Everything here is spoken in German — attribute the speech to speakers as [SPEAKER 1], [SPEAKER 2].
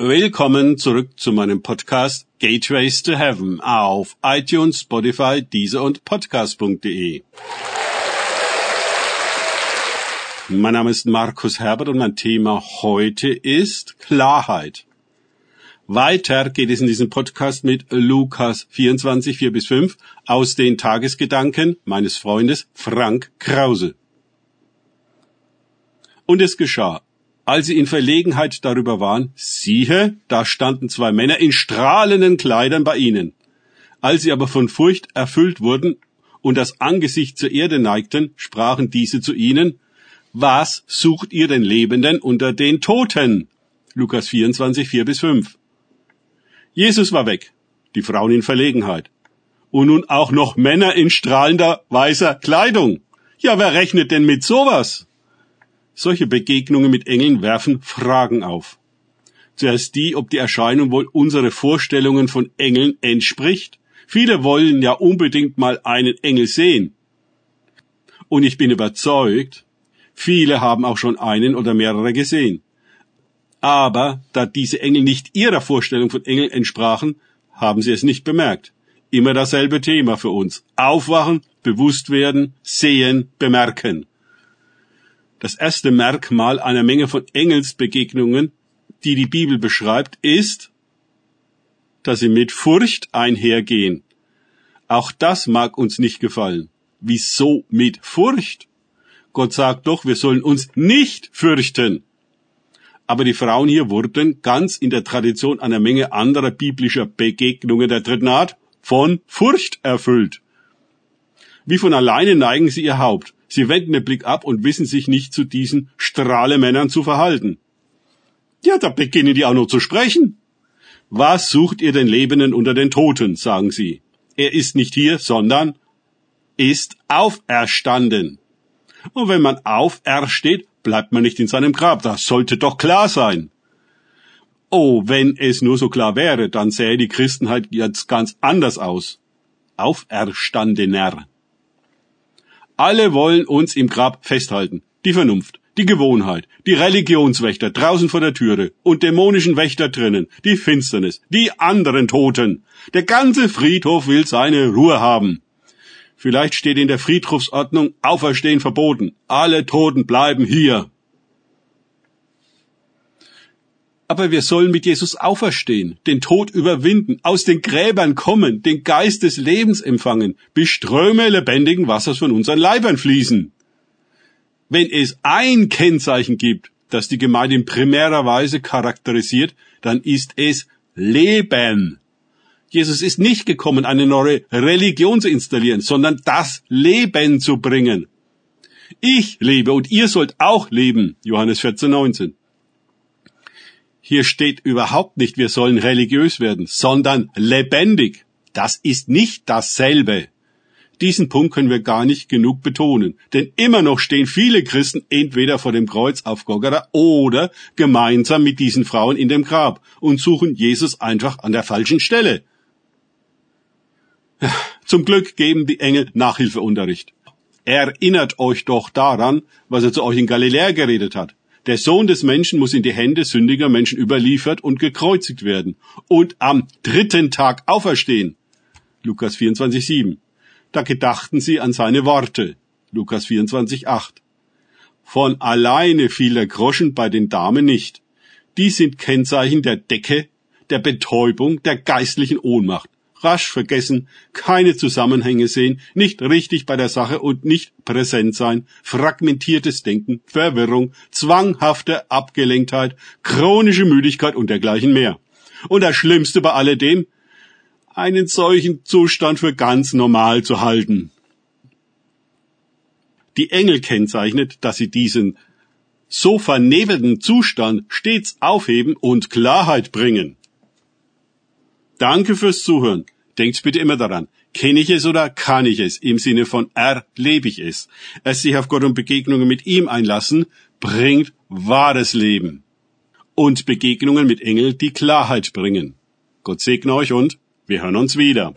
[SPEAKER 1] Willkommen zurück zu meinem Podcast Gateways to Heaven auf iTunes, Spotify, Deezer und Podcast.de. Mein Name ist Markus Herbert und mein Thema heute ist Klarheit. Weiter geht es in diesem Podcast mit Lukas 24, 4 bis 5 aus den Tagesgedanken meines Freundes Frank Krause. Und es geschah, als sie in Verlegenheit darüber waren, siehe, da standen zwei Männer in strahlenden Kleidern bei ihnen. Als sie aber von Furcht erfüllt wurden und das Angesicht zur Erde neigten, sprachen diese zu ihnen, was sucht ihr den Lebenden unter den Toten? Lukas 24, 4 bis 5. Jesus war weg, die Frauen in Verlegenheit. Und nun auch noch Männer in strahlender weißer Kleidung. Ja, wer rechnet denn mit sowas? Solche Begegnungen mit Engeln werfen Fragen auf. Zuerst die, ob die Erscheinung wohl unsere Vorstellungen von Engeln entspricht. Viele wollen ja unbedingt mal einen Engel sehen. Und ich bin überzeugt, Viele haben auch schon einen oder mehrere gesehen. Aber da diese Engel nicht ihrer Vorstellung von Engeln entsprachen, haben sie es nicht bemerkt. Immer dasselbe Thema für uns. Aufwachen, bewusst werden, sehen, bemerken. Das erste Merkmal einer Menge von Engelsbegegnungen, die die Bibel beschreibt, ist, dass sie mit Furcht einhergehen. Auch das mag uns nicht gefallen. Wieso mit Furcht? Gott sagt doch, wir sollen uns nicht fürchten. Aber die Frauen hier wurden ganz in der Tradition einer Menge anderer biblischer Begegnungen der dritten Art von Furcht erfüllt. Wie von alleine neigen sie ihr Haupt. Sie wenden den Blick ab und wissen sich nicht zu diesen Strahlemännern zu verhalten. Ja, da beginnen die auch noch zu sprechen. Was sucht ihr den Lebenden unter den Toten, sagen sie. Er ist nicht hier, sondern ist auferstanden. Und wenn man aufersteht, bleibt man nicht in seinem Grab. Das sollte doch klar sein. Oh, wenn es nur so klar wäre, dann sähe die Christenheit jetzt ganz anders aus. Auferstandener. Alle wollen uns im Grab festhalten. Die Vernunft, die Gewohnheit, die Religionswächter draußen vor der Türe und dämonischen Wächter drinnen, die Finsternis, die anderen Toten. Der ganze Friedhof will seine Ruhe haben. Vielleicht steht in der Friedhofsordnung Auferstehen verboten. Alle Toten bleiben hier. Aber wir sollen mit Jesus auferstehen, den Tod überwinden, aus den Gräbern kommen, den Geist des Lebens empfangen, bis Ströme lebendigen Wassers von unseren Leibern fließen. Wenn es ein Kennzeichen gibt, das die Gemeinde in primärer Weise charakterisiert, dann ist es Leben. Jesus ist nicht gekommen, eine neue Religion zu installieren, sondern das Leben zu bringen. Ich lebe und ihr sollt auch leben. Johannes 14, 19. Hier steht überhaupt nicht, wir sollen religiös werden, sondern lebendig. Das ist nicht dasselbe. Diesen Punkt können wir gar nicht genug betonen, denn immer noch stehen viele Christen entweder vor dem Kreuz auf Golgatha oder gemeinsam mit diesen Frauen in dem Grab und suchen Jesus einfach an der falschen Stelle. Zum Glück geben die Engel Nachhilfeunterricht. Erinnert euch doch daran, was er zu euch in Galiläa geredet hat. Der Sohn des Menschen muss in die Hände sündiger Menschen überliefert und gekreuzigt werden und am dritten Tag auferstehen. Lukas 24,7. Da gedachten sie an seine Worte. Lukas 24,8. Von alleine fiel der Groschen bei den Damen nicht. Die sind Kennzeichen der Decke, der Betäubung, der geistlichen Ohnmacht rasch vergessen, keine Zusammenhänge sehen, nicht richtig bei der Sache und nicht präsent sein, fragmentiertes Denken, Verwirrung, zwanghafte Abgelenktheit, chronische Müdigkeit und dergleichen mehr. Und das Schlimmste bei alledem, einen solchen Zustand für ganz normal zu halten. Die Engel kennzeichnet, dass sie diesen so vernebelten Zustand stets aufheben und Klarheit bringen. Danke fürs Zuhören. Denkt bitte immer daran. Kenne ich es oder kann ich es? Im Sinne von erlebe ich es. Es sich auf Gott und Begegnungen mit ihm einlassen, bringt wahres Leben. Und Begegnungen mit Engeln, die Klarheit bringen. Gott segne euch und wir hören uns wieder.